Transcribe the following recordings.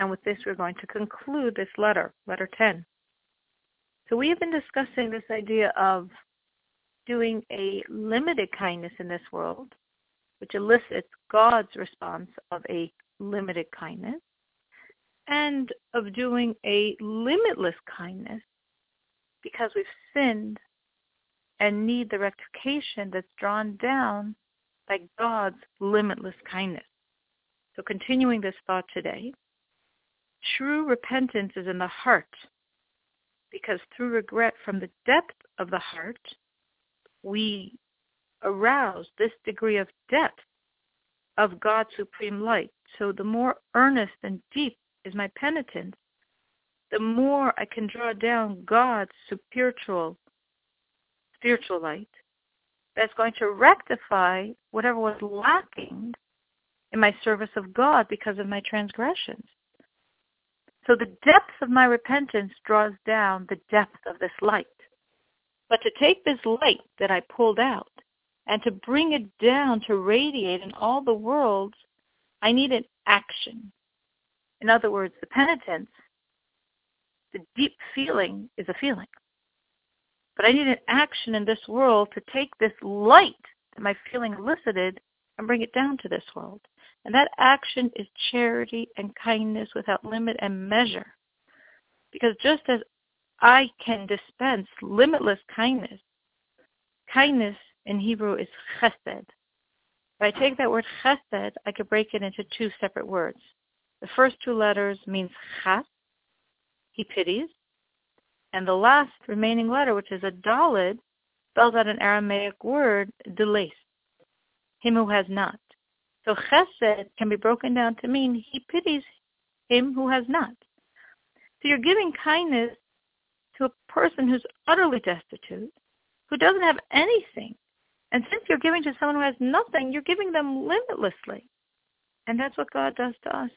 And with this, we're going to conclude this letter, letter 10. So we have been discussing this idea of doing a limited kindness in this world, which elicits God's response of a limited kindness, and of doing a limitless kindness because we've sinned and need the rectification that's drawn down by God's limitless kindness. So continuing this thought today, true repentance is in the heart because through regret from the depth of the heart, we arouse this degree of depth of God's supreme light. So the more earnest and deep is my penitence, the more I can draw down God's spiritual spiritual light that's going to rectify whatever was lacking in my service of God because of my transgressions. So the depth of my repentance draws down the depth of this light. But to take this light that I pulled out and to bring it down to radiate in all the worlds, I need an action. In other words, the penitence, the deep feeling is a feeling. But I need an action in this world to take this light that my feeling elicited and bring it down to this world. And that action is charity and kindness without limit and measure. Because just as I can dispense limitless kindness, kindness in Hebrew is chesed. If I take that word chesed, I could break it into two separate words. The first two letters means chas, he pities, and the last remaining letter, which is a dalid, spells out an Aramaic word, deles, him who has not. So chesed can be broken down to mean he pities him who has not. So you're giving kindness to a person who's utterly destitute, who doesn't have anything. And since you're giving to someone who has nothing, you're giving them limitlessly. And that's what God does to us.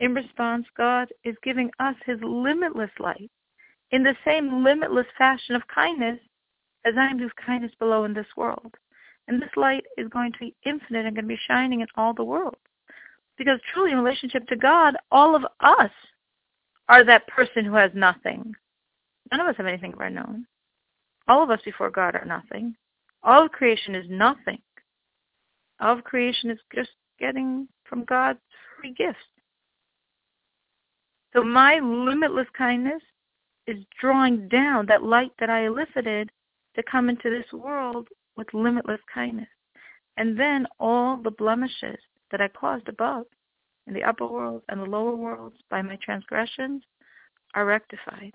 In response, God is giving us his limitless light in the same limitless fashion of kindness as I am doing kindness below in this world. And this light is going to be infinite and going to be shining in all the world. Because truly in relationship to God, all of us are that person who has nothing. None of us have anything of our own. All of us before God are nothing. All of creation is nothing. All of creation is just getting from God's free gifts. So my limitless kindness is drawing down that light that I elicited to come into this world with limitless kindness. And then all the blemishes that I caused above in the upper world and the lower worlds by my transgressions are rectified.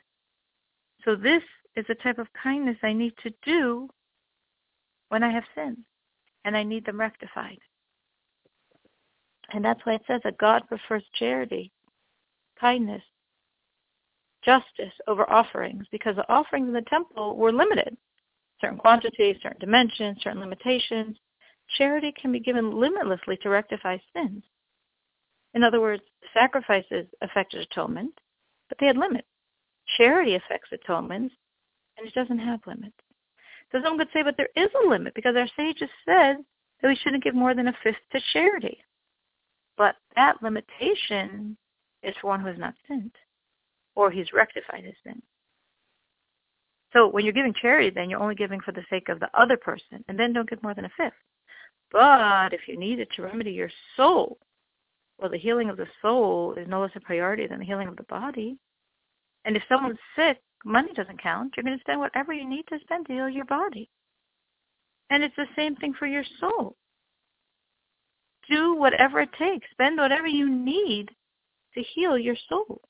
So this is the type of kindness I need to do when I have sinned and I need them rectified. And that's why it says that God prefers charity, kindness, justice over offerings because the offerings in the temple were limited. Certain quantities, certain dimensions, certain limitations. Charity can be given limitlessly to rectify sins. In other words, sacrifices affected atonement, but they had limits. Charity affects atonement, and it doesn't have limits. So someone could say, but there is a limit because our sages said that we shouldn't give more than a fifth to charity. But that limitation is for one who has not sinned or he's rectified his sin. So when you're giving charity, then you're only giving for the sake of the other person, and then don't give more than a fifth. But if you need it to remedy your soul, well, the healing of the soul is no less a priority than the healing of the body. And if someone's sick, money doesn't count. You're going to spend whatever you need to spend to heal your body. And it's the same thing for your soul. Do whatever it takes. Spend whatever you need to heal your soul.